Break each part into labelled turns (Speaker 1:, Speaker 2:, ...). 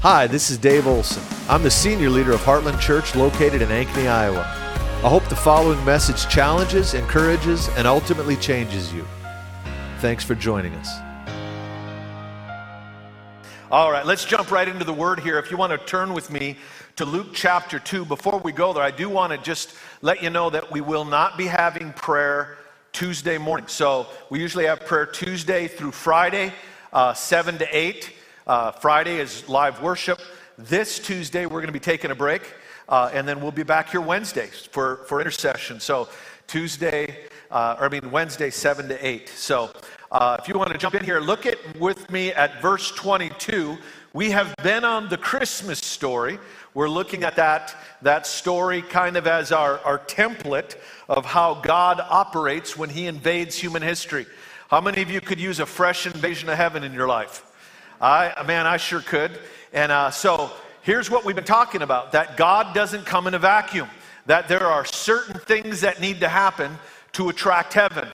Speaker 1: Hi, this is Dave Olson. I'm the senior leader of Heartland Church located in Ankeny, Iowa. I hope the following message challenges, encourages, and ultimately changes you. Thanks for joining us.
Speaker 2: All right, let's jump right into the word here. If you want to turn with me to Luke chapter 2, before we go there, I do want to just let you know that we will not be having prayer Tuesday morning. So we usually have prayer Tuesday through Friday, uh, 7 to 8. Uh, Friday is live worship. This Tuesday, we're going to be taking a break, uh, and then we'll be back here Wednesday for, for intercession. So, Tuesday, uh, or I mean, Wednesday, 7 to 8. So, uh, if you want to jump in here, look at with me at verse 22. We have been on the Christmas story. We're looking at that, that story kind of as our, our template of how God operates when He invades human history. How many of you could use a fresh invasion of heaven in your life? I, man, I sure could. And uh, so here's what we've been talking about that God doesn't come in a vacuum, that there are certain things that need to happen to attract heaven.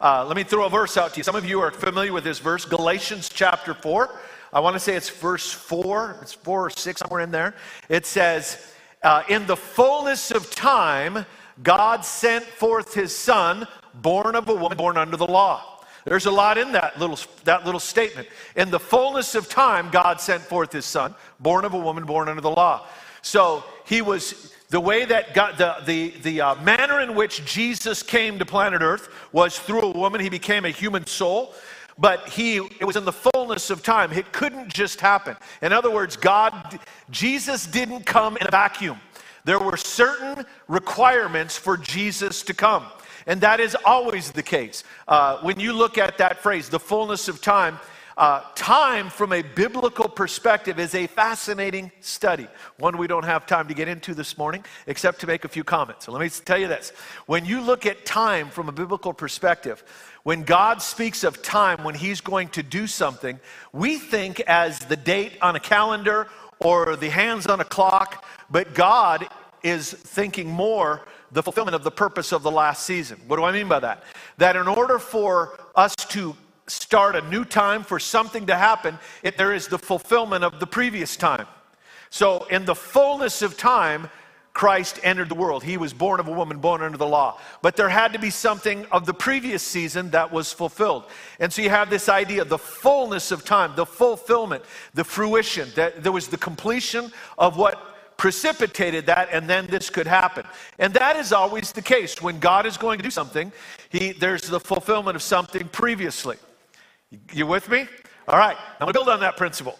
Speaker 2: Uh, let me throw a verse out to you. Some of you are familiar with this verse, Galatians chapter 4. I want to say it's verse 4, it's 4 or 6, somewhere in there. It says, uh, In the fullness of time, God sent forth his son, born of a woman, born under the law there's a lot in that little, that little statement. In the fullness of time, God sent forth his son, born of a woman, born under the law. So he was, the way that God, the, the, the uh, manner in which Jesus came to planet Earth was through a woman. He became a human soul but he it was in the fullness of time it couldn't just happen in other words god jesus didn't come in a vacuum there were certain requirements for jesus to come and that is always the case. Uh, when you look at that phrase, the fullness of time, uh, time from a biblical perspective is a fascinating study. One we don't have time to get into this morning, except to make a few comments. So let me tell you this. When you look at time from a biblical perspective, when God speaks of time, when He's going to do something, we think as the date on a calendar or the hands on a clock, but God is thinking more the fulfillment of the purpose of the last season. What do I mean by that? That in order for us to start a new time, for something to happen, it, there is the fulfillment of the previous time. So, in the fullness of time, Christ entered the world. He was born of a woman, born under the law. But there had to be something of the previous season that was fulfilled. And so you have this idea the fullness of time, the fulfillment, the fruition, that there was the completion of what precipitated that, and then this could happen. And that is always the case. When God is going to do something, he, there's the fulfillment of something previously. You with me? All right, I'm going to build on that principle.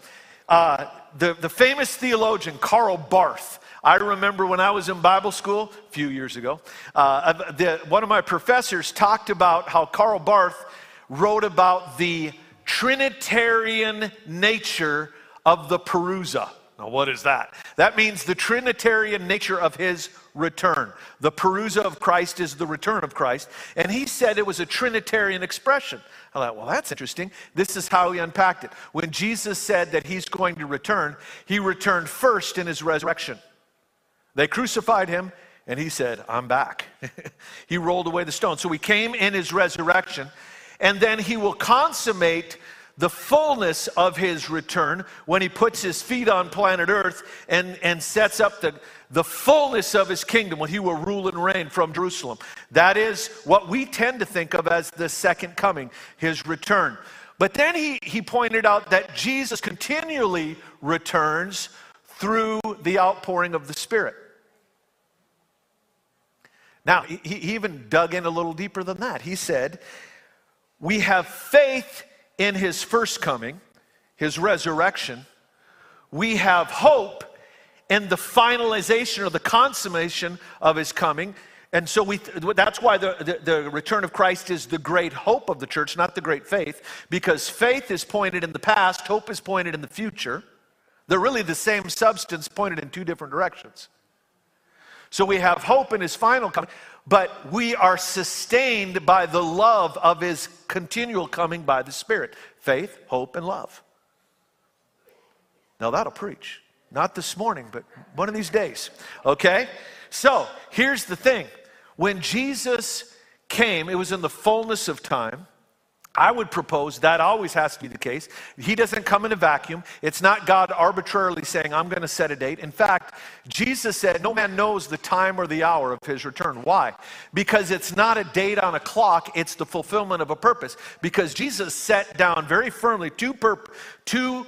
Speaker 2: Uh, the, the famous theologian Karl Barth, I remember when I was in Bible school a few years ago, uh, the, one of my professors talked about how Karl Barth wrote about the Trinitarian nature of the Parousia. Now, what is that? That means the Trinitarian nature of his return. The Parousia of Christ is the return of Christ. And he said it was a Trinitarian expression. I thought, well, that's interesting. This is how he unpacked it. When Jesus said that he's going to return, he returned first in his resurrection. They crucified him, and he said, I'm back. he rolled away the stone. So he came in his resurrection, and then he will consummate the fullness of his return when he puts his feet on planet Earth and, and sets up the, the fullness of his kingdom when he will rule and reign from Jerusalem. That is what we tend to think of as the second coming, his return. But then he, he pointed out that Jesus continually returns through the outpouring of the Spirit. Now, he, he even dug in a little deeper than that. He said, We have faith in his first coming, his resurrection, we have hope in the finalization or the consummation of his coming. And so we, that's why the, the, the, return of Christ is the great hope of the church, not the great faith, because faith is pointed in the past, hope is pointed in the future. They're really the same substance pointed in two different directions. So we have hope in his final coming, but we are sustained by the love of his continual coming by the Spirit faith, hope, and love. Now that'll preach. Not this morning, but one of these days. Okay? So here's the thing when Jesus came, it was in the fullness of time. I would propose that always has to be the case. He doesn't come in a vacuum. It's not God arbitrarily saying, I'm going to set a date. In fact, Jesus said, No man knows the time or the hour of his return. Why? Because it's not a date on a clock, it's the fulfillment of a purpose. Because Jesus set down very firmly two, perp- two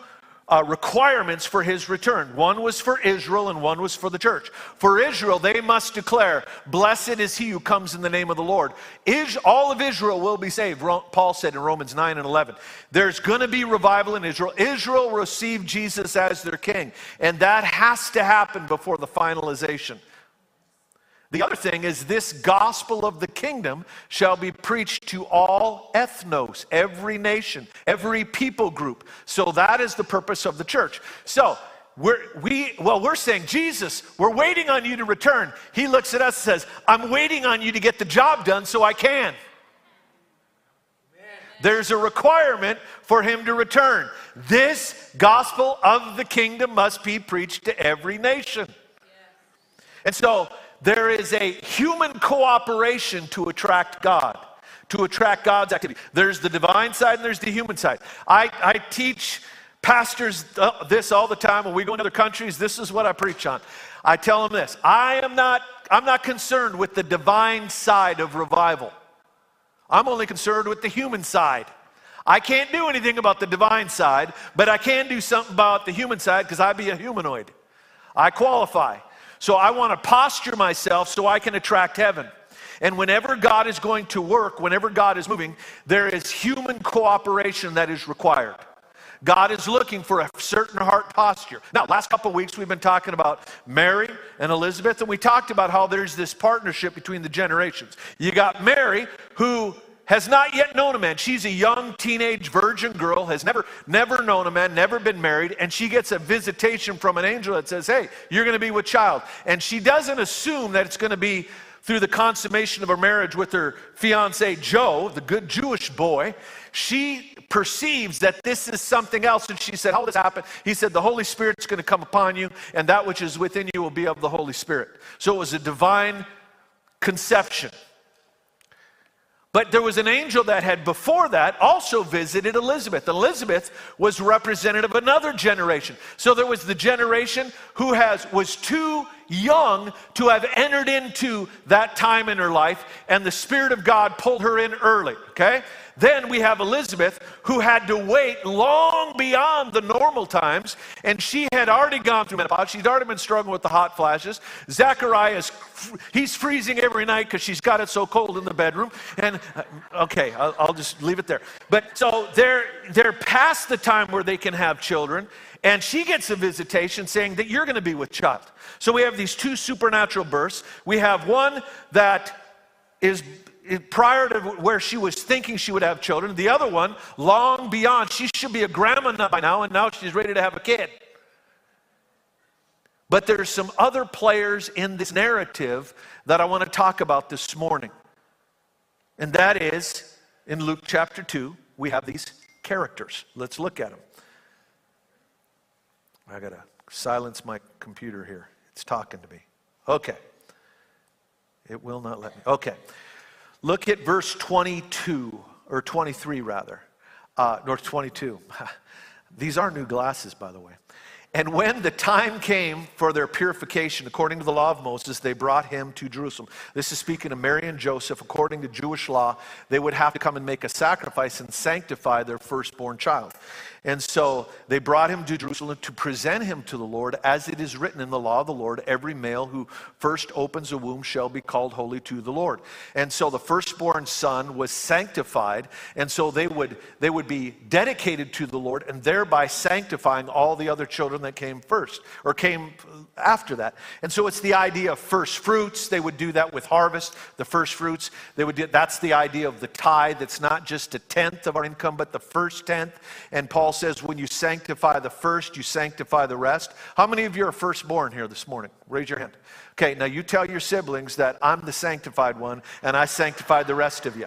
Speaker 2: uh, requirements for his return. One was for Israel and one was for the church. For Israel, they must declare, Blessed is he who comes in the name of the Lord. Is, all of Israel will be saved, Paul said in Romans 9 and 11. There's going to be revival in Israel. Israel received Jesus as their king, and that has to happen before the finalization. The other thing is, this gospel of the kingdom shall be preached to all ethnos, every nation, every people group. So that is the purpose of the church. So we're, we, well, we're saying, Jesus, we're waiting on you to return. He looks at us and says, I'm waiting on you to get the job done so I can. There's a requirement for him to return. This gospel of the kingdom must be preached to every nation. And so there is a human cooperation to attract God, to attract God's activity. There's the divine side and there's the human side. I, I teach pastors this all the time when we go in other countries. This is what I preach on. I tell them this I am not, I'm not concerned with the divine side of revival, I'm only concerned with the human side. I can't do anything about the divine side, but I can do something about the human side because I be a humanoid. I qualify. So I want to posture myself so I can attract heaven. And whenever God is going to work, whenever God is moving, there is human cooperation that is required. God is looking for a certain heart posture. Now, last couple weeks we've been talking about Mary and Elizabeth, and we talked about how there's this partnership between the generations. You got Mary, who has not yet known a man. She's a young teenage virgin girl, has never, never known a man, never been married, and she gets a visitation from an angel that says, Hey, you're going to be with child. And she doesn't assume that it's going to be through the consummation of her marriage with her fiance Joe, the good Jewish boy. She perceives that this is something else. And she said, How will this happen? He said, The Holy Spirit's going to come upon you, and that which is within you will be of the Holy Spirit. So it was a divine conception. But there was an angel that had before that also visited Elizabeth. Elizabeth was representative of another generation. So there was the generation who has was too young to have entered into that time in her life, and the Spirit of God pulled her in early. Okay? Then we have Elizabeth, who had to wait long beyond the normal times, and she had already gone through menopause. She'd already been struggling with the hot flashes. Zacharias, he's freezing every night because she's got it so cold in the bedroom. And uh, okay, I'll, I'll just leave it there. But so they're they're past the time where they can have children, and she gets a visitation saying that you're going to be with child. So we have these two supernatural births. We have one that is prior to where she was thinking she would have children. The other one, long beyond, she should be a grandma by now, and now she's ready to have a kid. But there's some other players in this narrative that I want to talk about this morning. And that is in Luke chapter 2, we have these characters. Let's look at them. I got to silence my computer here. It's talking to me. Okay. It will not let me. Okay. Look at verse 22, or 23 rather, uh, or 22. These are new glasses, by the way. And when the time came for their purification, according to the law of Moses, they brought him to Jerusalem. This is speaking of Mary and Joseph. According to Jewish law, they would have to come and make a sacrifice and sanctify their firstborn child. And so they brought him to Jerusalem to present him to the Lord, as it is written in the law of the Lord every male who first opens a womb shall be called holy to the Lord. And so the firstborn son was sanctified, and so they would, they would be dedicated to the Lord, and thereby sanctifying all the other children that came first or came after that. And so it's the idea of first fruits. They would do that with harvest, the first fruits. They would do, that's the idea of the tithe. It's not just a tenth of our income, but the first tenth. And Paul says, when you sanctify the first, you sanctify the rest. How many of you are firstborn here this morning? Raise your hand. Okay, now you tell your siblings that I'm the sanctified one and I sanctified the rest of you.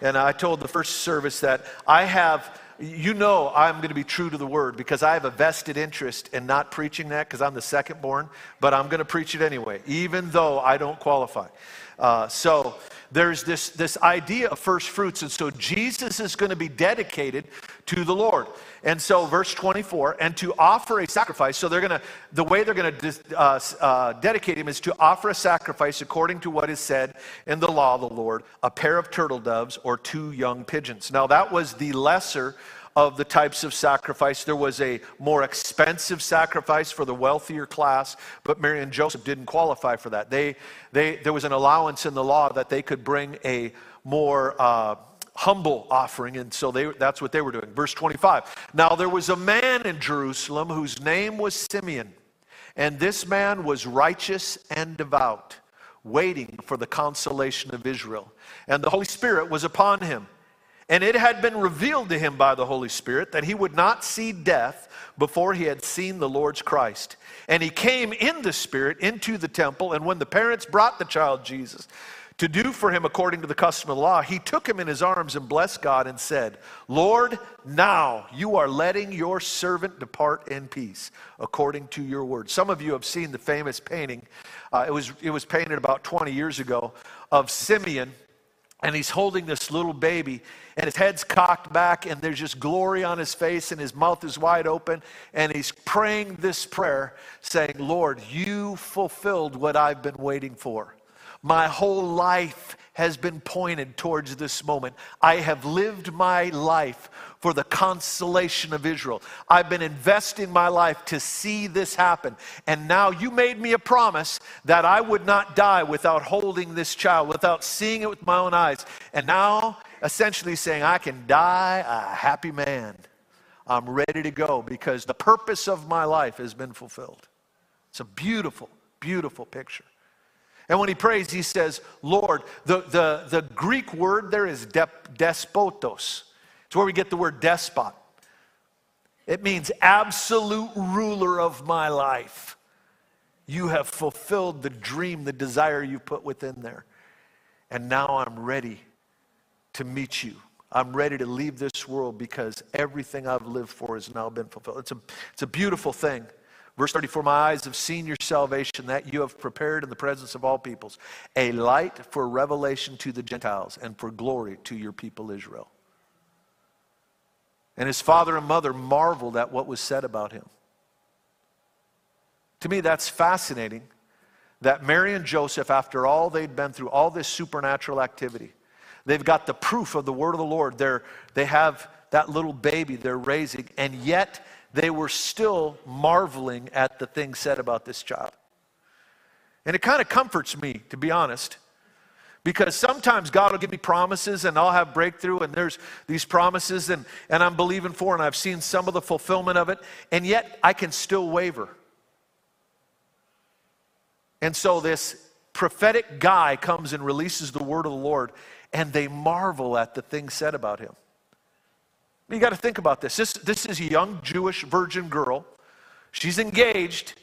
Speaker 2: And I told the first service that I have you know I'm going to be true to the word because I have a vested interest in not preaching that because I'm the second born, but I'm going to preach it anyway, even though I don't qualify. Uh, so there's this, this idea of first fruits. And so Jesus is going to be dedicated to the Lord. And so, verse 24, and to offer a sacrifice. So, they're going to, the way they're going to uh, uh, dedicate him is to offer a sacrifice according to what is said in the law of the Lord a pair of turtle doves or two young pigeons. Now, that was the lesser of the types of sacrifice. There was a more expensive sacrifice for the wealthier class, but Mary and Joseph didn't qualify for that. They, they, there was an allowance in the law that they could bring a more uh, humble offering, and so they, that's what they were doing. Verse 25 Now there was a man in Jerusalem whose name was Simeon, and this man was righteous and devout, waiting for the consolation of Israel. And the Holy Spirit was upon him and it had been revealed to him by the Holy Spirit that he would not see death before he had seen the Lord's Christ. And he came in the Spirit into the temple, and when the parents brought the child Jesus to do for him according to the custom of the law, he took him in his arms and blessed God and said, Lord, now you are letting your servant depart in peace according to your word. Some of you have seen the famous painting. Uh, it, was, it was painted about 20 years ago of Simeon and he's holding this little baby and his head's cocked back and there's just glory on his face and his mouth is wide open and he's praying this prayer saying lord you fulfilled what i've been waiting for my whole life has been pointed towards this moment i have lived my life for the consolation of Israel. I've been investing my life to see this happen. And now you made me a promise that I would not die without holding this child, without seeing it with my own eyes. And now, essentially saying, I can die a happy man. I'm ready to go because the purpose of my life has been fulfilled. It's a beautiful, beautiful picture. And when he prays, he says, Lord, the, the, the Greek word there is despotos. It's where we get the word despot. It means absolute ruler of my life. You have fulfilled the dream, the desire you put within there. And now I'm ready to meet you. I'm ready to leave this world because everything I've lived for has now been fulfilled. It's a, it's a beautiful thing. Verse 34 My eyes have seen your salvation that you have prepared in the presence of all peoples, a light for revelation to the Gentiles and for glory to your people Israel. And his father and mother marveled at what was said about him. To me, that's fascinating that Mary and Joseph, after all they'd been through, all this supernatural activity, they've got the proof of the word of the Lord. They're, they have that little baby they're raising, and yet they were still marveling at the things said about this child. And it kind of comforts me, to be honest, because sometimes God will give me promises and I'll have breakthrough, and there's these promises and, and I'm believing for, and I've seen some of the fulfillment of it, and yet I can still waver. And so this prophetic guy comes and releases the word of the Lord, and they marvel at the things said about him. You got to think about this. this. This is a young Jewish virgin girl. She's engaged.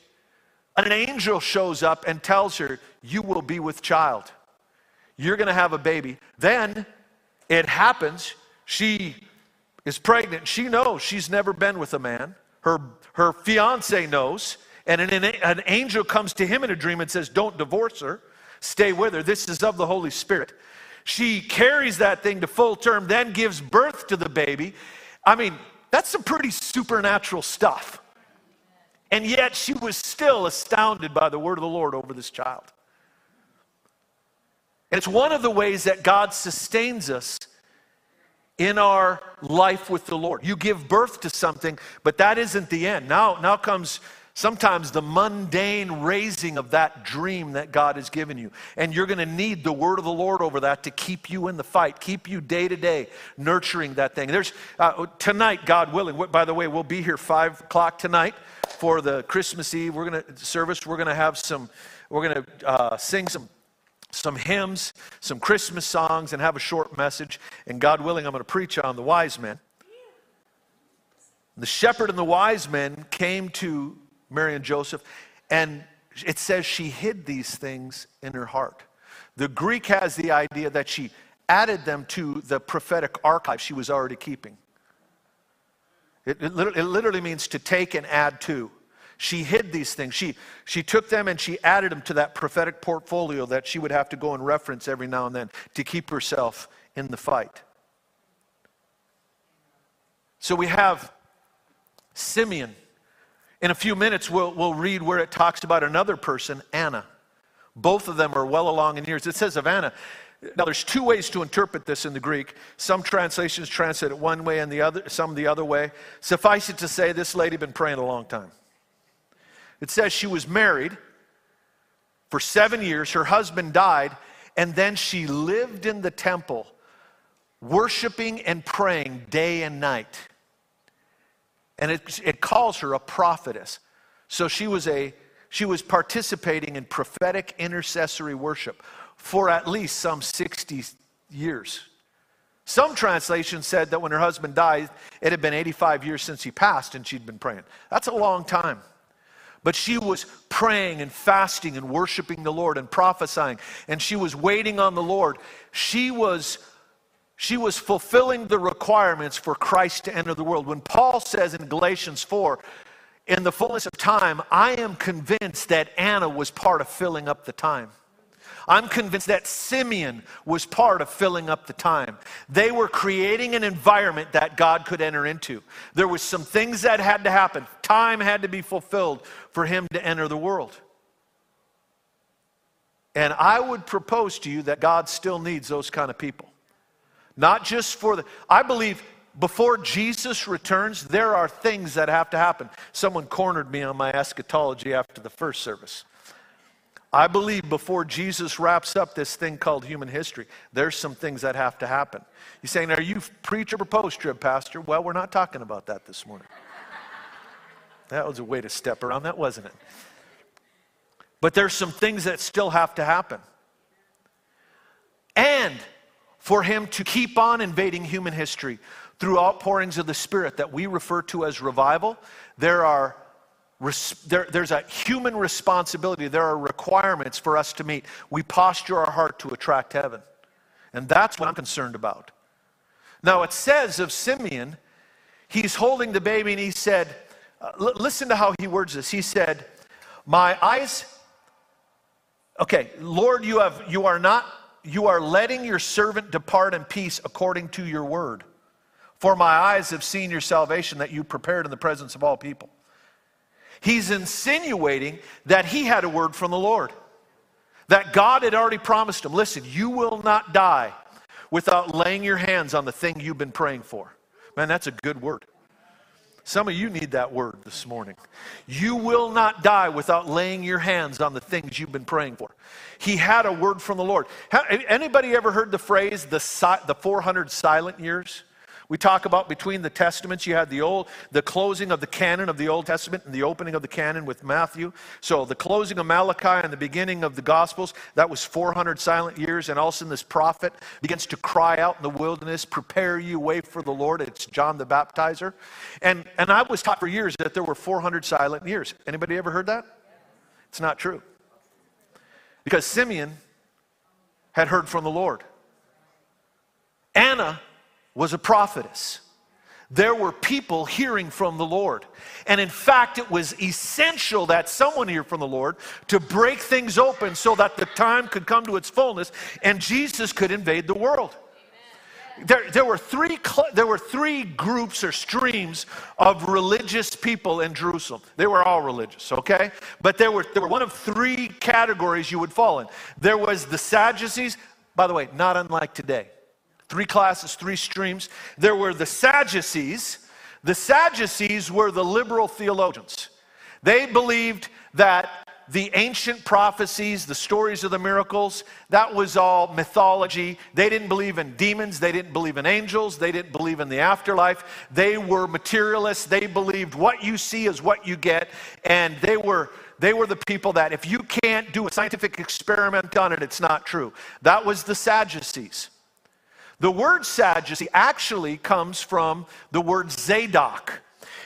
Speaker 2: An angel shows up and tells her, You will be with child. You're going to have a baby. Then it happens. She is pregnant. She knows she's never been with a man. Her, her fiance knows. And an, an angel comes to him in a dream and says, Don't divorce her. Stay with her. This is of the Holy Spirit. She carries that thing to full term, then gives birth to the baby. I mean, that's some pretty supernatural stuff. And yet she was still astounded by the word of the Lord over this child. And it's one of the ways that God sustains us in our life with the Lord. You give birth to something, but that isn't the end. Now, now comes sometimes the mundane raising of that dream that God has given you. And you're going to need the word of the Lord over that to keep you in the fight, keep you day to day nurturing that thing. There's uh, tonight, God willing. By the way, we'll be here five o'clock tonight for the Christmas Eve. We're to service. We're going to have some. We're going to uh, sing some some hymns, some Christmas songs, and have a short message. And God willing, I'm going to preach on the wise men. The shepherd and the wise men came to Mary and Joseph, and it says she hid these things in her heart. The Greek has the idea that she added them to the prophetic archive she was already keeping. It, it, literally, it literally means to take and add to. She hid these things. She, she took them and she added them to that prophetic portfolio that she would have to go and reference every now and then to keep herself in the fight. So we have Simeon. In a few minutes, we'll, we'll read where it talks about another person, Anna. Both of them are well along in years. It says of Anna, now there's two ways to interpret this in the Greek. Some translations translate it one way and the other, some the other way. Suffice it to say, this lady been praying a long time. It says she was married for seven years, her husband died, and then she lived in the temple, worshiping and praying day and night. And it, it calls her a prophetess. So she was a she was participating in prophetic intercessory worship for at least some 60 years. Some translations said that when her husband died, it had been 85 years since he passed and she'd been praying. That's a long time. But she was praying and fasting and worshiping the Lord and prophesying, and she was waiting on the Lord. She was she was fulfilling the requirements for Christ to enter the world. When Paul says in Galatians 4, in the fullness of time, I am convinced that Anna was part of filling up the time. I'm convinced that Simeon was part of filling up the time. They were creating an environment that God could enter into. There was some things that had to happen. Time had to be fulfilled for him to enter the world. And I would propose to you that God still needs those kind of people. Not just for the I believe before Jesus returns, there are things that have to happen. Someone cornered me on my eschatology after the first service. I believe before Jesus wraps up this thing called human history, there's some things that have to happen. You're saying, Are you pre or post trib, Pastor? Well, we're not talking about that this morning. That was a way to step around that, wasn't it? But there's some things that still have to happen. And for him to keep on invading human history through outpourings of the Spirit that we refer to as revival, there are there, there's a human responsibility. There are requirements for us to meet. We posture our heart to attract heaven. And that's what I'm concerned about. Now, it says of Simeon, he's holding the baby and he said, uh, l- listen to how he words this. He said, My eyes, okay, Lord, you, have, you are not, you are letting your servant depart in peace according to your word. For my eyes have seen your salvation that you prepared in the presence of all people. He's insinuating that he had a word from the Lord, that God had already promised him listen, you will not die without laying your hands on the thing you've been praying for. Man, that's a good word. Some of you need that word this morning. You will not die without laying your hands on the things you've been praying for. He had a word from the Lord. Anybody ever heard the phrase the, the 400 silent years? We talk about between the testaments, you had the old, the closing of the canon of the Old Testament and the opening of the canon with Matthew. So the closing of Malachi and the beginning of the Gospels, that was 400 silent years. And all of a sudden, this prophet begins to cry out in the wilderness, prepare you way for the Lord. It's John the Baptizer. And, and I was taught for years that there were 400 silent years. Anybody ever heard that? It's not true. Because Simeon had heard from the Lord. Anna was a prophetess. There were people hearing from the Lord. And in fact, it was essential that someone hear from the Lord to break things open so that the time could come to its fullness and Jesus could invade the world. There, there, were three, there were three groups or streams of religious people in Jerusalem. They were all religious, okay? But there were, there were one of three categories you would fall in. There was the Sadducees, by the way, not unlike today. Three classes, three streams. There were the Sadducees. The Sadducees were the liberal theologians. They believed that the ancient prophecies, the stories of the miracles, that was all mythology. They didn't believe in demons. They didn't believe in angels. They didn't believe in the afterlife. They were materialists. They believed what you see is what you get. And they were, they were the people that if you can't do a scientific experiment on it, it's not true. That was the Sadducees. The word Sadducee actually comes from the word Zadok.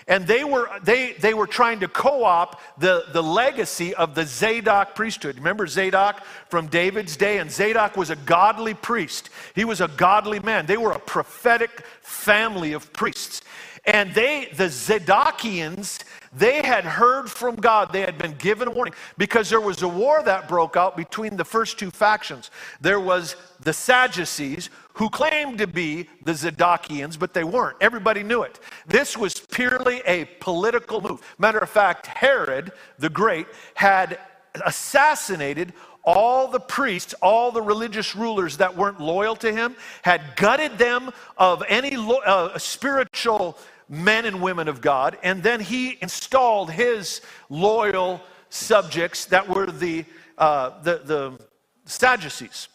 Speaker 2: And they were, they, they were trying to co opt the, the legacy of the Zadok priesthood. Remember Zadok from David's day? And Zadok was a godly priest, he was a godly man. They were a prophetic family of priests. And they, the Zadokians, they had heard from God. They had been given a warning because there was a war that broke out between the first two factions. There was the Sadducees, who claimed to be the Zadokians, but they weren't. Everybody knew it. This was purely a political move. Matter of fact, Herod the Great had assassinated all the priests, all the religious rulers that weren't loyal to him, had gutted them of any lo- uh, spiritual men and women of God, and then he installed his loyal subjects that were the, uh, the, the Sadducees.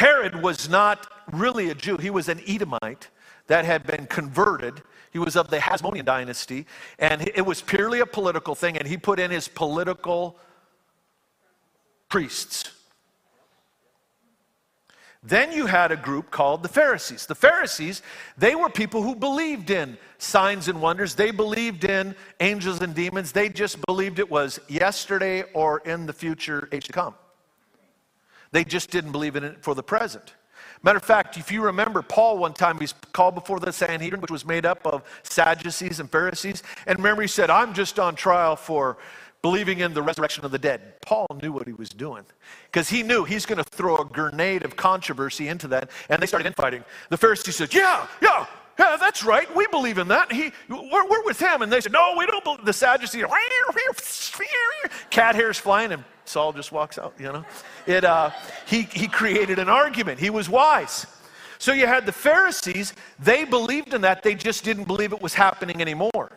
Speaker 2: Herod was not really a Jew, he was an Edomite that had been converted. He was of the Hasmonean dynasty, and it was purely a political thing, and he put in his political priests. Then you had a group called the Pharisees. The Pharisees, they were people who believed in signs and wonders. They believed in angels and demons. They just believed it was yesterday or in the future age to come. They just didn't believe in it for the present. Matter of fact, if you remember, Paul one time he's called before the Sanhedrin, which was made up of Sadducees and Pharisees. And remember, he said, I'm just on trial for believing in the resurrection of the dead. Paul knew what he was doing because he knew he's going to throw a grenade of controversy into that. And they started infighting. The Pharisees said, Yeah, yeah, yeah, that's right. We believe in that. He, we're, we're with him. And they said, No, we don't believe. The Sadducees, cat hairs flying, and Saul just walks out, you know. It, uh, he, he created an argument. He was wise. So you had the Pharisees, they believed in that, they just didn't believe it was happening anymore.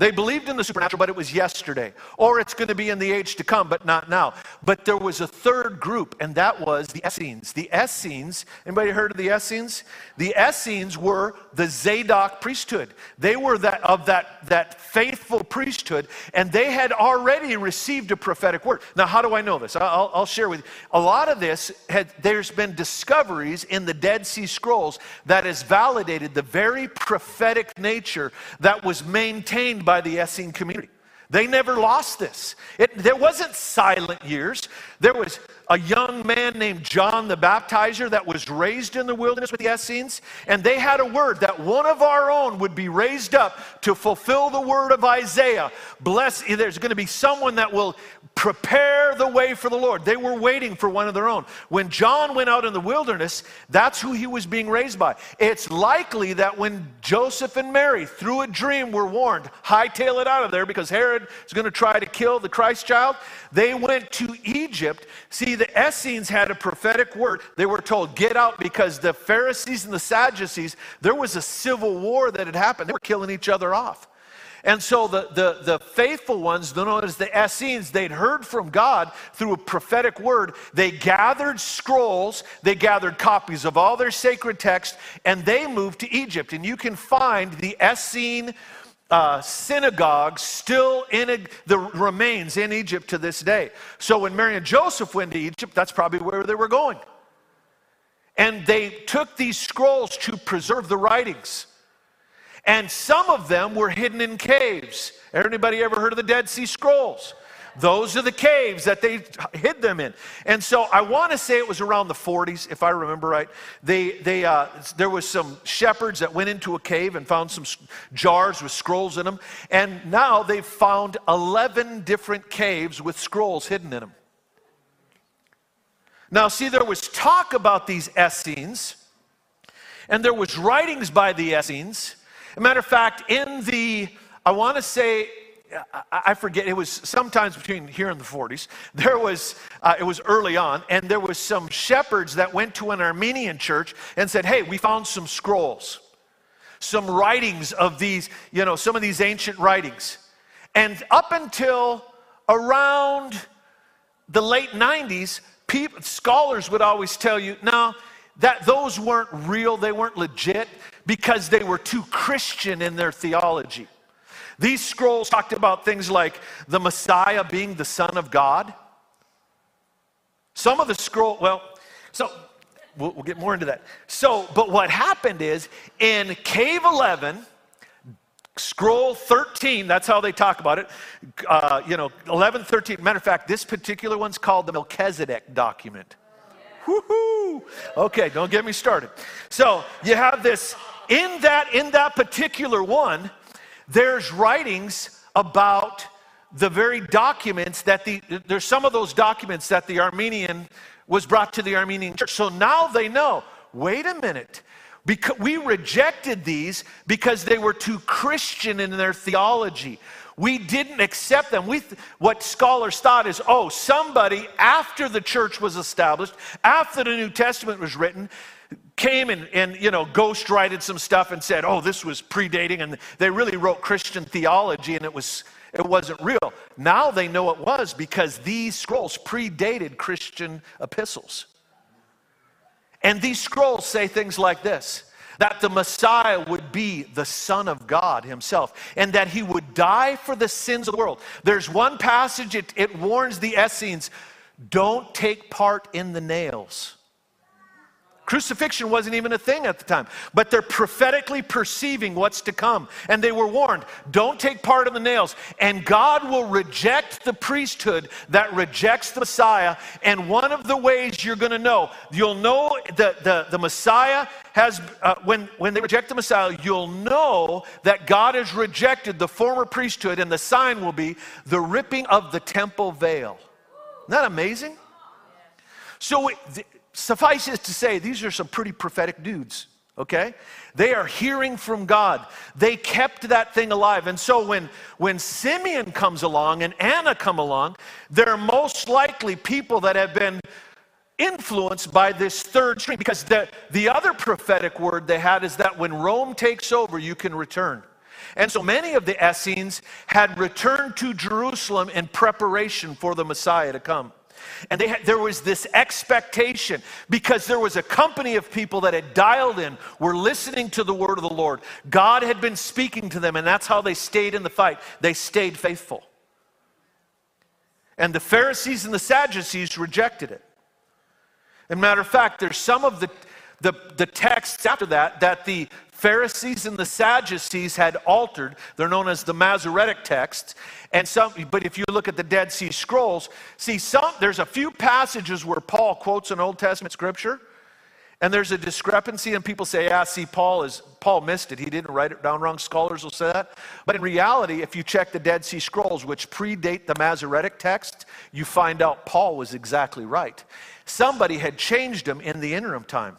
Speaker 2: They believed in the supernatural, but it was yesterday. Or it's going to be in the age to come, but not now. But there was a third group, and that was the Essenes. The Essenes, anybody heard of the Essenes? The Essenes were the Zadok priesthood. They were that of that, that faithful priesthood, and they had already received a prophetic word. Now, how do I know this? I'll, I'll share with you. A lot of this, had, there's been discoveries in the Dead Sea Scrolls that has validated the very prophetic nature that was maintained by the Essene community. They never lost this. It, there wasn't silent years. There was a young man named John the Baptizer that was raised in the wilderness with the Essenes, and they had a word that one of our own would be raised up to fulfill the word of Isaiah. Bless, there's going to be someone that will prepare the way for the Lord. They were waiting for one of their own. When John went out in the wilderness, that's who he was being raised by. It's likely that when Joseph and Mary, through a dream, were warned, hightail it out of there because Herod is going to try to kill the Christ child, they went to Egypt. See, the Essenes had a prophetic word. They were told, get out because the Pharisees and the Sadducees, there was a civil war that had happened. They were killing each other off. And so the, the, the faithful ones, known as the Essenes, they'd heard from God through a prophetic word. They gathered scrolls, they gathered copies of all their sacred texts, and they moved to Egypt. And you can find the Essene uh, synagogues still in a, the remains in Egypt to this day. So when Mary and Joseph went to Egypt, that's probably where they were going. And they took these scrolls to preserve the writings. And some of them were hidden in caves. Anybody ever heard of the Dead Sea Scrolls? Those are the caves that they hid them in. And so I want to say it was around the 40s, if I remember right. They, they, uh, there was some shepherds that went into a cave and found some jars with scrolls in them. And now they've found 11 different caves with scrolls hidden in them. Now, see, there was talk about these Essenes, and there was writings by the Essenes. As a matter of fact, in the, I want to say I forget, it was sometimes between here and the 40s. There was, uh, it was early on, and there was some shepherds that went to an Armenian church and said, hey, we found some scrolls, some writings of these, you know, some of these ancient writings. And up until around the late 90s, people, scholars would always tell you, no, that those weren't real, they weren't legit, because they were too Christian in their theology. These scrolls talked about things like the Messiah being the Son of God. Some of the scroll, well, so we'll, we'll get more into that. So, but what happened is in Cave 11, scroll 13 that's how they talk about it uh, you know 11 13 matter of fact this particular one's called the melchizedek document Woo-hoo. okay don't get me started so you have this in that in that particular one, there's writings about the very documents that the there's some of those documents that the Armenian was brought to the Armenian church. So now they know. Wait a minute. Because we rejected these because they were too Christian in their theology. We didn't accept them. We, what scholars thought is, oh, somebody after the church was established, after the New Testament was written, came and, and you know ghostwrited some stuff and said, oh, this was predating, and they really wrote Christian theology, and it was it wasn't real. Now they know it was because these scrolls predated Christian epistles. And these scrolls say things like this that the Messiah would be the Son of God Himself, and that He would die for the sins of the world. There's one passage, it, it warns the Essenes don't take part in the nails. Crucifixion wasn't even a thing at the time, but they're prophetically perceiving what's to come. And they were warned don't take part in the nails. And God will reject the priesthood that rejects the Messiah. And one of the ways you're going to know, you'll know that the, the Messiah has, uh, when, when they reject the Messiah, you'll know that God has rejected the former priesthood, and the sign will be the ripping of the temple veil. Isn't that amazing? So, suffice it to say, these are some pretty prophetic dudes, okay? They are hearing from God. They kept that thing alive. And so when, when Simeon comes along and Anna come along, they're most likely people that have been influenced by this third stream because the, the other prophetic word they had is that when Rome takes over, you can return. And so many of the Essenes had returned to Jerusalem in preparation for the Messiah to come. And had, there was this expectation because there was a company of people that had dialed in, were listening to the word of the Lord. God had been speaking to them, and that's how they stayed in the fight. They stayed faithful. And the Pharisees and the Sadducees rejected it. As a matter of fact, there's some of the, the, the texts after that that the Pharisees and the Sadducees had altered. They're known as the Masoretic texts. And some, but if you look at the Dead Sea Scrolls, see some, there's a few passages where Paul quotes an Old Testament scripture, and there's a discrepancy, and people say, "Yeah, see, Paul is Paul missed it. He didn't write it down wrong." Scholars will say that, but in reality, if you check the Dead Sea Scrolls, which predate the Masoretic text, you find out Paul was exactly right. Somebody had changed them in the interim time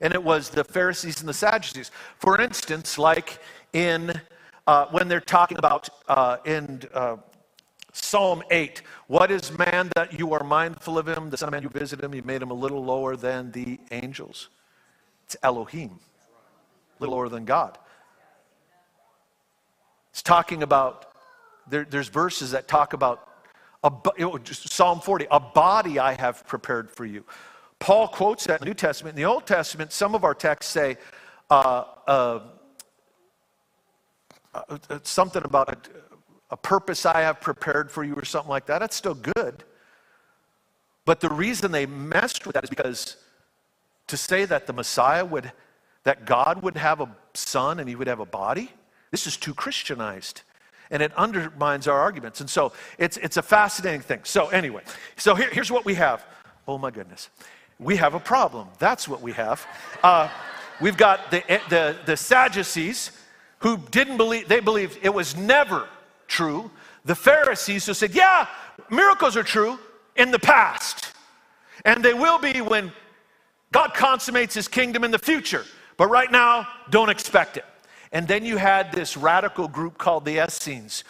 Speaker 2: and it was the Pharisees and the Sadducees. For instance, like in uh, when they're talking about uh, in uh, Psalm 8, what is man that you are mindful of him? The Son of Man, you visit him, you made him a little lower than the angels. It's Elohim, a little lower than God. It's talking about, there, there's verses that talk about a, Psalm 40, a body I have prepared for you. Paul quotes that in the New Testament. In the Old Testament, some of our texts say uh, uh, uh, something about a, a purpose I have prepared for you or something like that. That's still good. But the reason they messed with that is because to say that the Messiah would, that God would have a son and he would have a body, this is too Christianized. And it undermines our arguments. And so it's, it's a fascinating thing. So, anyway, so here, here's what we have. Oh, my goodness we have a problem. That's what we have. Uh, we've got the, the, the Sadducees who didn't believe, they believed it was never true. The Pharisees who said, yeah, miracles are true in the past. And they will be when God consummates his kingdom in the future. But right now, don't expect it. And then you had this radical group called the Essenes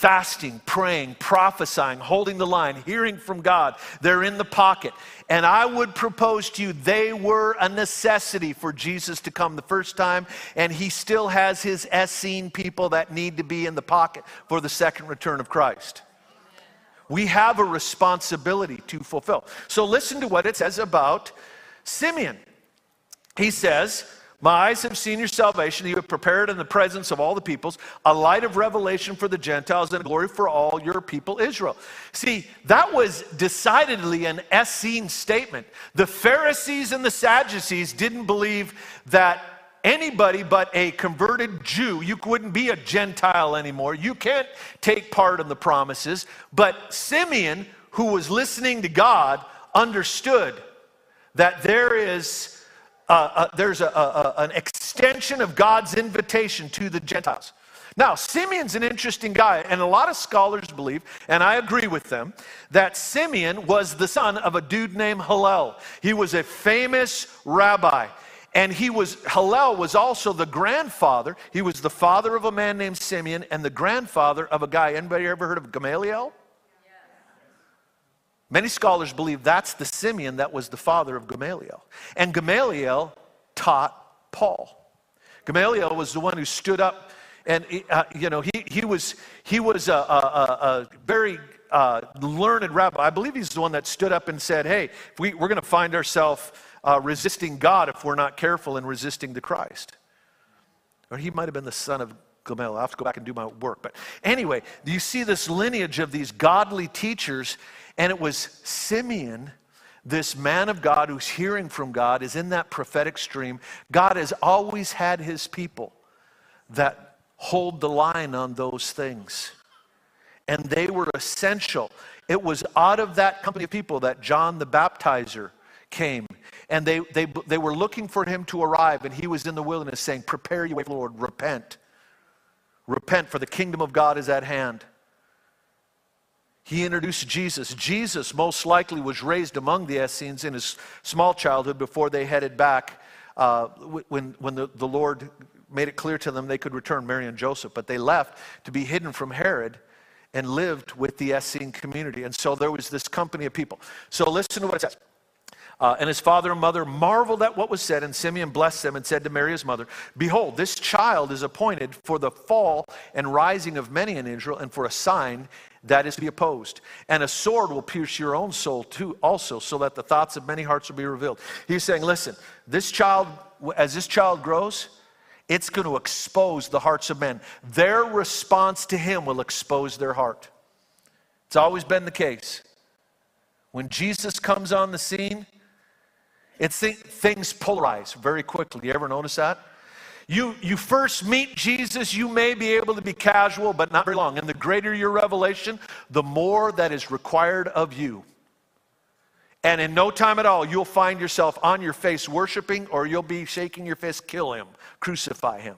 Speaker 2: fasting, praying, prophesying, holding the line, hearing from God. They're in the pocket. And I would propose to you, they were a necessity for Jesus to come the first time, and he still has his Essene people that need to be in the pocket for the second return of Christ. We have a responsibility to fulfill. So listen to what it says about Simeon. He says, my eyes have seen your salvation. You have prepared in the presence of all the peoples a light of revelation for the Gentiles and glory for all your people, Israel. See, that was decidedly an Essene statement. The Pharisees and the Sadducees didn't believe that anybody but a converted Jew, you wouldn't be a Gentile anymore. You can't take part in the promises. But Simeon, who was listening to God, understood that there is uh, there's a, a, an extension of God's invitation to the Gentiles. Now, Simeon's an interesting guy, and a lot of scholars believe, and I agree with them, that Simeon was the son of a dude named Hillel. He was a famous rabbi. And he was, Hillel was also the grandfather. He was the father of a man named Simeon and the grandfather of a guy. Anybody ever heard of Gamaliel? Many scholars believe that's the Simeon that was the father of Gamaliel. And Gamaliel taught Paul. Gamaliel was the one who stood up and, uh, you know, he, he was, he was a, a, a very uh, learned rabbi. I believe he's the one that stood up and said, hey, we, we're going to find ourselves uh, resisting God if we're not careful in resisting the Christ. Or he might have been the son of Gamaliel. i have to go back and do my work. But anyway, you see this lineage of these godly teachers, and it was Simeon, this man of God who's hearing from God, is in that prophetic stream. God has always had his people that hold the line on those things. And they were essential. It was out of that company of people that John the Baptizer came. And they, they, they were looking for him to arrive, and he was in the wilderness saying, Prepare you, way Lord, repent. Repent, for the kingdom of God is at hand. He introduced Jesus. Jesus most likely was raised among the Essenes in his small childhood before they headed back uh, when, when the, the Lord made it clear to them they could return, Mary and Joseph. But they left to be hidden from Herod and lived with the Essene community. And so there was this company of people. So listen to what it says. Uh, and his father and mother marveled at what was said, and Simeon blessed them and said to Mary, his mother, Behold, this child is appointed for the fall and rising of many in Israel, and for a sign that is to be opposed. And a sword will pierce your own soul too, also, so that the thoughts of many hearts will be revealed. He's saying, Listen, this child, as this child grows, it's going to expose the hearts of men. Their response to him will expose their heart. It's always been the case. When Jesus comes on the scene, it's things polarize very quickly. You ever notice that? You, you first meet Jesus, you may be able to be casual, but not very long. And the greater your revelation, the more that is required of you. And in no time at all, you'll find yourself on your face worshiping, or you'll be shaking your fist, kill him, crucify him.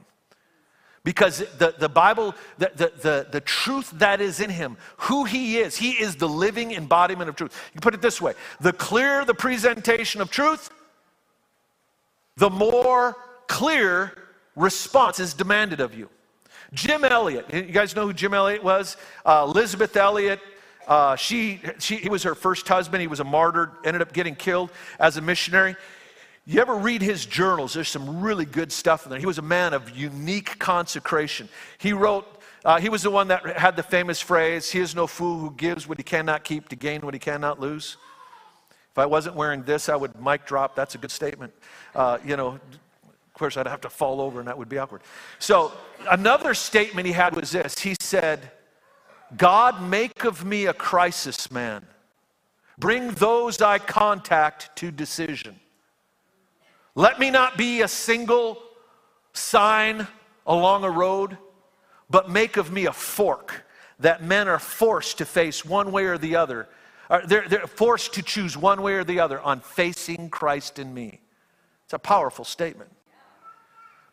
Speaker 2: Because the, the Bible, the, the, the, the, truth that is in him, who he is, he is the living embodiment of truth. You put it this way the clearer the presentation of truth, the more clear response is demanded of you. Jim Elliot, you guys know who Jim Elliot was? Uh, Elisabeth Elliot, uh, she, she, he was her first husband. He was a martyr, ended up getting killed as a missionary. You ever read his journals? There's some really good stuff in there. He was a man of unique consecration. He wrote, uh, he was the one that had the famous phrase, He is no fool who gives what he cannot keep to gain what he cannot lose. If I wasn't wearing this, I would mic drop. That's a good statement. Uh, you know, of course, I'd have to fall over and that would be awkward. So, another statement he had was this He said, God, make of me a crisis man. Bring those I contact to decision. Let me not be a single sign along a road, but make of me a fork that men are forced to face one way or the other. Uh, they're, they're forced to choose one way or the other on facing Christ in me. It's a powerful statement.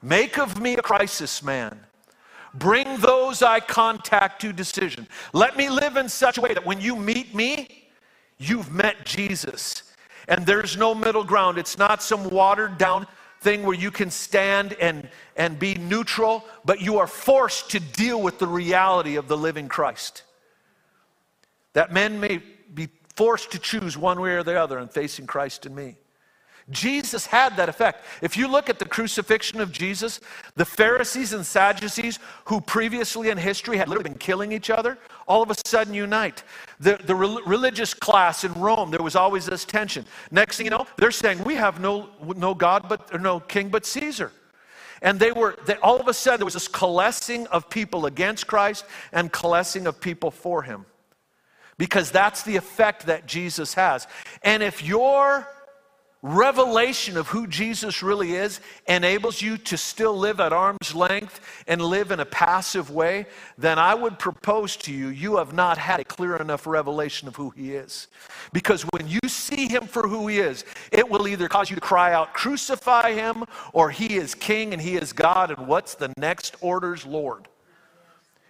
Speaker 2: Make of me a crisis man. Bring those I contact to decision. Let me live in such a way that when you meet me, you've met Jesus and there's no middle ground. It's not some watered down thing where you can stand and, and be neutral, but you are forced to deal with the reality of the living Christ. That men may be forced to choose one way or the other in facing Christ and me. Jesus had that effect. If you look at the crucifixion of Jesus, the Pharisees and Sadducees, who previously in history had literally been killing each other, all of a sudden unite. The, the re- religious class in Rome, there was always this tension. Next thing you know, they're saying, We have no, no God, but or no king but Caesar. And they were, they, all of a sudden, there was this coalescing of people against Christ and coalescing of people for him. Because that's the effect that Jesus has. And if you're revelation of who Jesus really is enables you to still live at arm's length and live in a passive way, then I would propose to you, you have not had a clear enough revelation of who He is. Because when you see Him for who He is, it will either cause you to cry out, crucify Him, or He is King and He is God, and what's the next order's Lord.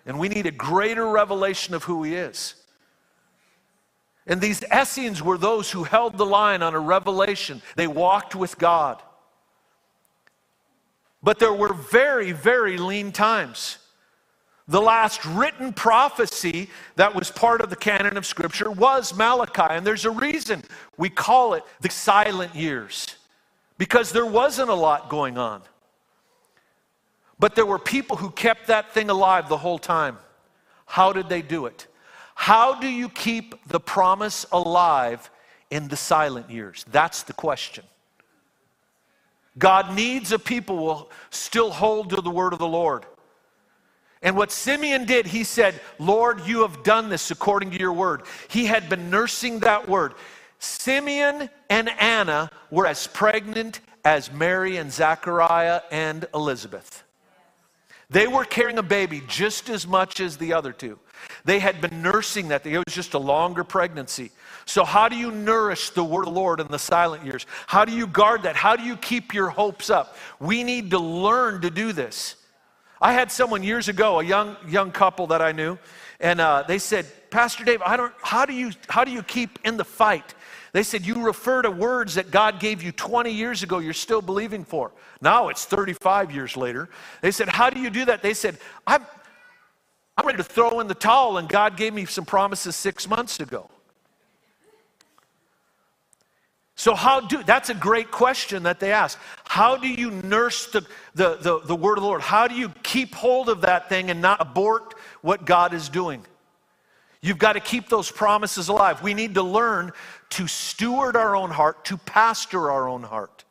Speaker 2: And we need a greater revelation of who He is. And these Essenes were those who held the line on a revelation. They walked with God. But there were very, very lean times. The last written prophecy that was part of the canon of Scripture was Malachi. And there's a reason we call it the silent years, because there wasn't a lot going on. But there were people who kept that thing alive the whole time. How did they do it? How do you keep the promise alive in the silent years? That's the question. God needs a people who will still hold to the word of the Lord. And what Simeon did, he said, Lord, you have done this according to your word. He had been nursing that word. Simeon and Anna were as pregnant as Mary and Zachariah and Elizabeth. They were carrying a baby just as much as the other two. They had been nursing that. It was just a longer pregnancy. So, how do you nourish the word of the Lord in the silent years? How do you guard that? How do you keep your hopes up? We need to learn to do this. I had someone years ago, a young, young couple that I knew, and uh, they said, Pastor Dave, I don't, how, do you, how do you keep in the fight? They said, You refer to words that God gave you 20 years ago, you're still believing for. Now it's 35 years later. They said, How do you do that? They said, I'm, I'm ready to throw in the towel, and God gave me some promises six months ago. So, how do that's a great question that they ask. How do you nurse the, the, the, the, word of the Lord? How do you keep hold of that thing and not abort what God is doing? You've got to keep those promises alive. We need to learn to steward our own heart, to pastor our own heart.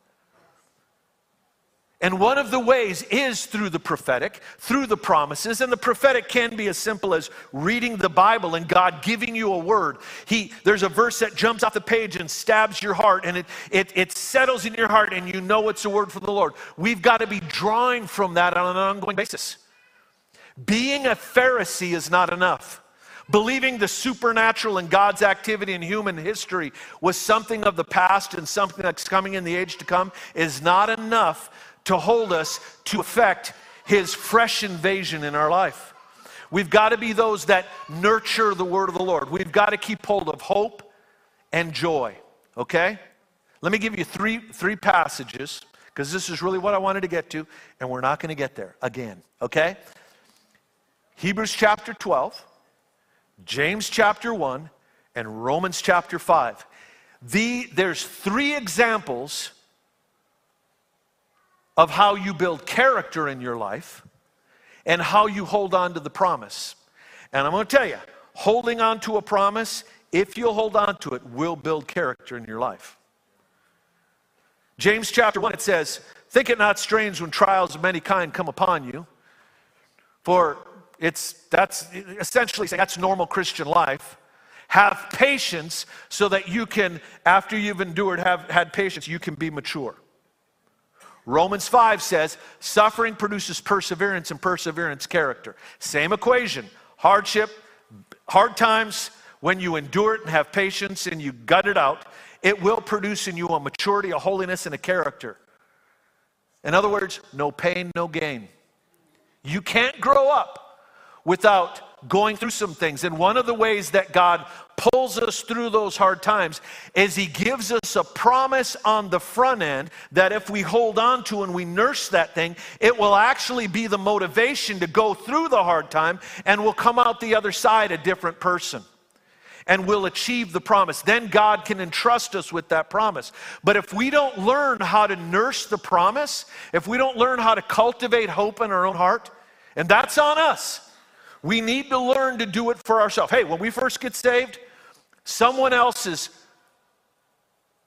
Speaker 2: And one of the ways is through the prophetic, through the promises. And the prophetic can be as simple as reading the Bible and God giving you a word. He, there's a verse that jumps off the page and stabs your heart, and it, it, it settles in your heart, and you know it's a word from the Lord. We've got to be drawing from that on an ongoing basis. Being a Pharisee is not enough. Believing the supernatural and God's activity in human history was something of the past and something that's coming in the age to come is not enough to hold us to affect his fresh invasion in our life. We've got to be those that nurture the word of the Lord. We've got to keep hold of hope and joy, okay? Let me give you three, three passages because this is really what I wanted to get to, and we're not going to get there again, okay? Hebrews chapter 12, James chapter 1, and Romans chapter 5. The, there's three examples of how you build character in your life and how you hold on to the promise. And I'm going to tell you, holding on to a promise, if you'll hold on to it, will build character in your life. James chapter 1, it says, Think it not strange when trials of many kind come upon you. For it's that's essentially saying that's normal Christian life. Have patience so that you can, after you've endured, have had patience, you can be mature. Romans 5 says suffering produces perseverance and perseverance character. Same equation. Hardship, hard times, when you endure it and have patience and you gut it out, it will produce in you a maturity, a holiness, and a character. In other words, no pain, no gain. You can't grow up without going through some things. And one of the ways that God pulls us through those hard times is He gives us a promise on the front end that if we hold on to and we nurse that thing, it will actually be the motivation to go through the hard time and we'll come out the other side a different person and we'll achieve the promise. Then God can entrust us with that promise. But if we don't learn how to nurse the promise, if we don't learn how to cultivate hope in our own heart, and that's on us. We need to learn to do it for ourselves. Hey, when we first get saved, someone else is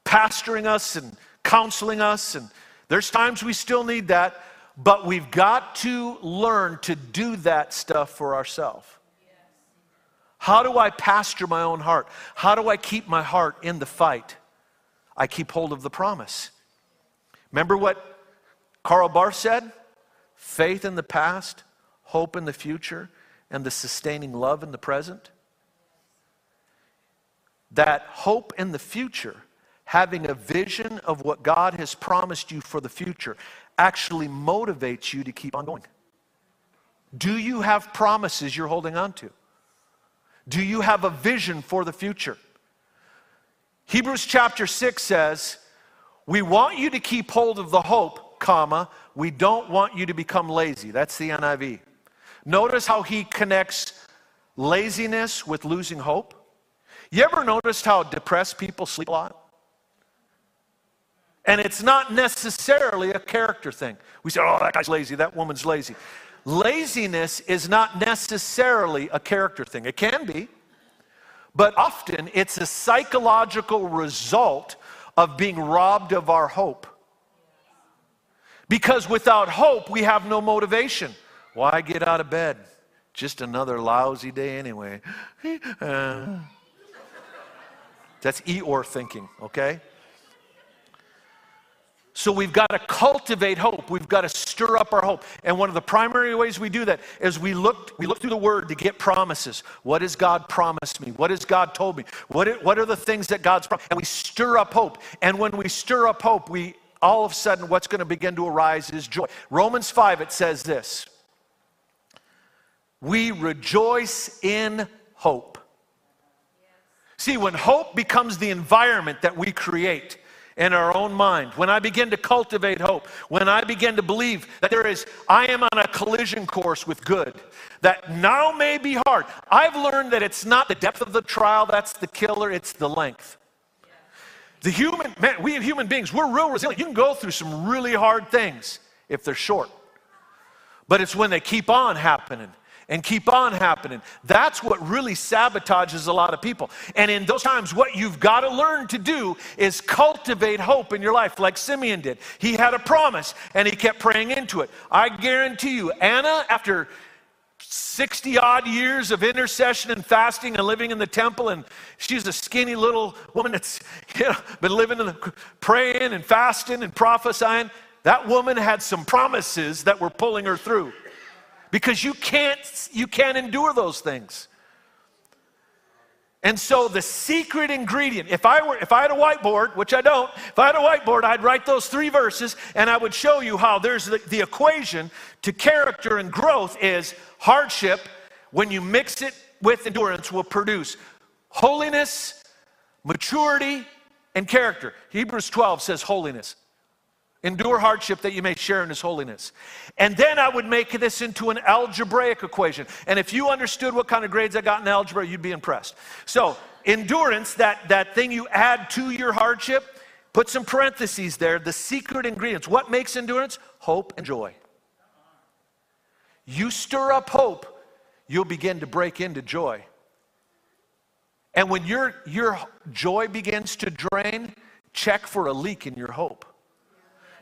Speaker 2: pastoring us and counseling us, and there's times we still need that, but we've got to learn to do that stuff for ourselves. How do I pastor my own heart? How do I keep my heart in the fight? I keep hold of the promise. Remember what Karl Barth said? Faith in the past, hope in the future, and the sustaining love in the present. That hope in the future, having a vision of what God has promised you for the future, actually motivates you to keep on going. Do you have promises you're holding on to? Do you have a vision for the future? Hebrews chapter 6 says, We want you to keep hold of the hope, comma, we don't want you to become lazy. That's the NIV. Notice how he connects laziness with losing hope. You ever noticed how depressed people sleep a lot? And it's not necessarily a character thing. We say, oh, that guy's lazy, that woman's lazy. Laziness is not necessarily a character thing. It can be, but often it's a psychological result of being robbed of our hope. Because without hope, we have no motivation. Why get out of bed? Just another lousy day anyway. That's Eeyore thinking, okay? So we've got to cultivate hope. We've got to stir up our hope. And one of the primary ways we do that is we look, we look through the Word to get promises. What has God promised me? What has God told me? What are, what are the things that God's promised? And we stir up hope. And when we stir up hope, we all of a sudden what's going to begin to arise is joy. Romans 5, it says this We rejoice in hope. See, when hope becomes the environment that we create, in our own mind, when I begin to cultivate hope, when I begin to believe that there is, I am on a collision course with good, that now may be hard. I've learned that it's not the depth of the trial that's the killer, it's the length. The human, man, we human beings, we're real resilient. You can go through some really hard things if they're short. But it's when they keep on happening and keep on happening. That's what really sabotages a lot of people. And in those times, what you've got to learn to do is cultivate hope in your life, like Simeon did. He had a promise and he kept praying into it. I guarantee you, Anna, after 60 odd years of intercession and fasting and living in the temple and she's a skinny little woman that's you know, been living in the, praying and fasting and prophesying that woman had some promises that were pulling her through because you can't you can't endure those things. And so the secret ingredient, if I were if I had a whiteboard, which I don't, if I had a whiteboard, I'd write those three verses and I would show you how there's the, the equation to character and growth is hardship when you mix it with endurance will produce holiness, maturity, and character. Hebrews 12 says holiness. Endure hardship that you may share in his holiness. And then I would make this into an algebraic equation. And if you understood what kind of grades I got in algebra, you'd be impressed. So, endurance, that, that thing you add to your hardship, put some parentheses there. The secret ingredients. What makes endurance? Hope and joy. You stir up hope, you'll begin to break into joy. And when your, your joy begins to drain, check for a leak in your hope.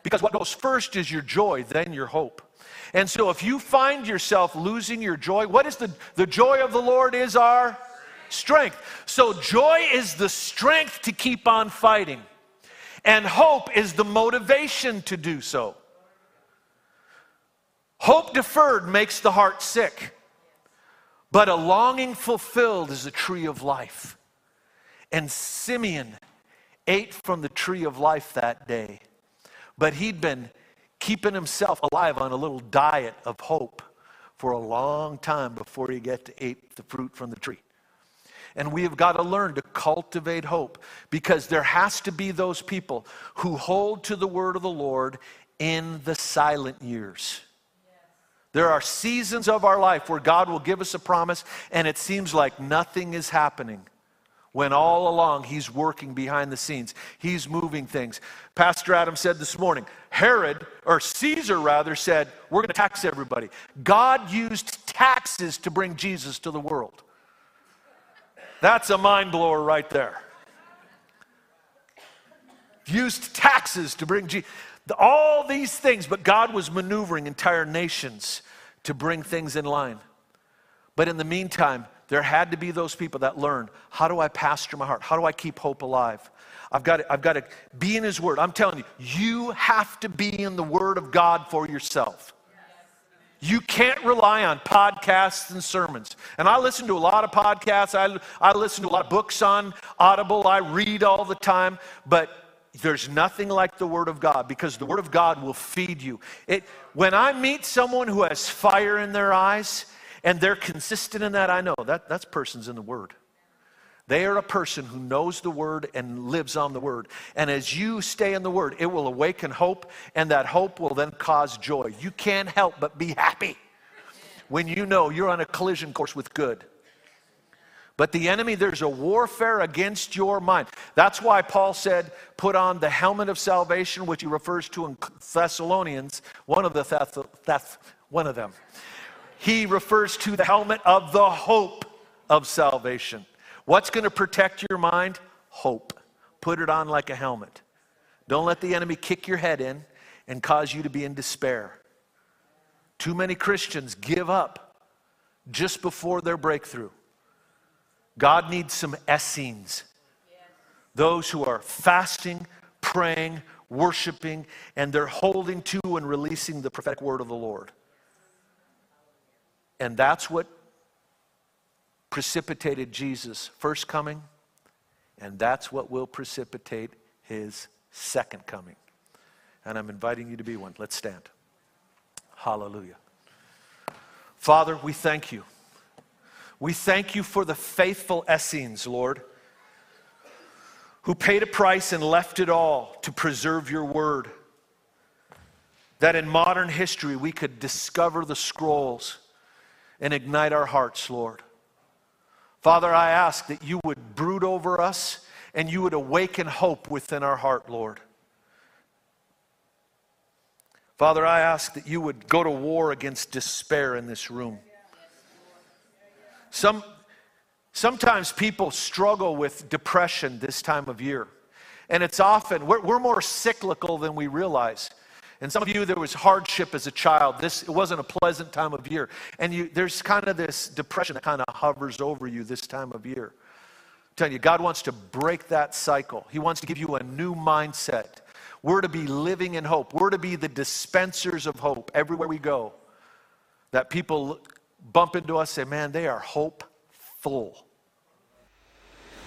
Speaker 2: Because what goes first is your joy, then your hope. And so if you find yourself losing your joy, what is the, the joy of the Lord is our strength. So joy is the strength to keep on fighting. And hope is the motivation to do so. Hope deferred makes the heart sick, but a longing fulfilled is a tree of life. And Simeon ate from the tree of life that day. But he'd been keeping himself alive on a little diet of hope for a long time before he get to eat the fruit from the tree. And we have got to learn to cultivate hope because there has to be those people who hold to the word of the Lord in the silent years. There are seasons of our life where God will give us a promise and it seems like nothing is happening when all along he's working behind the scenes. He's moving things. Pastor Adam said this morning, Herod, or Caesar rather, said, We're going to tax everybody. God used taxes to bring Jesus to the world. That's a mind blower right there. Used taxes to bring Jesus. All these things, but God was maneuvering entire nations to bring things in line. But in the meantime, there had to be those people that learned how do I pasture my heart? How do I keep hope alive? I've got, to, I've got to be in His Word. I'm telling you, you have to be in the Word of God for yourself. You can't rely on podcasts and sermons. And I listen to a lot of podcasts. I, I listen to a lot of books on Audible. I read all the time. But there's nothing like the Word of God because the Word of God will feed you. It, when I meet someone who has fire in their eyes and they're consistent in that, I know that that person's in the Word. They are a person who knows the Word and lives on the Word. And as you stay in the Word, it will awaken hope, and that hope will then cause joy. You can't help but be happy when you know you're on a collision course with good. But the enemy, there's a warfare against your mind. That's why Paul said, put on the helmet of salvation, which he refers to in Thessalonians, one of the Theth, one of them. He refers to the helmet of the hope of salvation. What's going to protect your mind? Hope. Put it on like a helmet. Don't let the enemy kick your head in and cause you to be in despair. Too many Christians give up just before their breakthrough. God needs some Essenes. Those who are fasting, praying, worshiping, and they're holding to and releasing the prophetic word of the Lord. And that's what precipitated Jesus' first coming, and that's what will precipitate his second coming. And I'm inviting you to be one. Let's stand. Hallelujah. Father, we thank you. We thank you for the faithful Essenes, Lord, who paid a price and left it all to preserve your word. That in modern history we could discover the scrolls and ignite our hearts, Lord. Father, I ask that you would brood over us and you would awaken hope within our heart, Lord. Father, I ask that you would go to war against despair in this room. Some, sometimes people struggle with depression this time of year. And it's often, we're, we're more cyclical than we realize. And some of you, there was hardship as a child. This it wasn't a pleasant time of year. And you, there's kind of this depression that kind of hovers over you this time of year. I'm telling you, God wants to break that cycle. He wants to give you a new mindset. We're to be living in hope. We're to be the dispensers of hope everywhere we go. That people bump into us say, man, they are hopeful.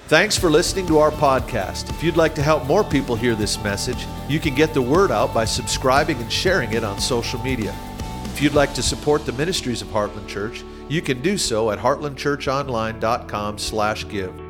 Speaker 1: Thanks for listening to our podcast. If you'd like to help more people hear this message, you can get the word out by subscribing and sharing it on social media. If you'd like to support the ministries of Heartland Church, you can do so at heartlandchurchonline.com/give.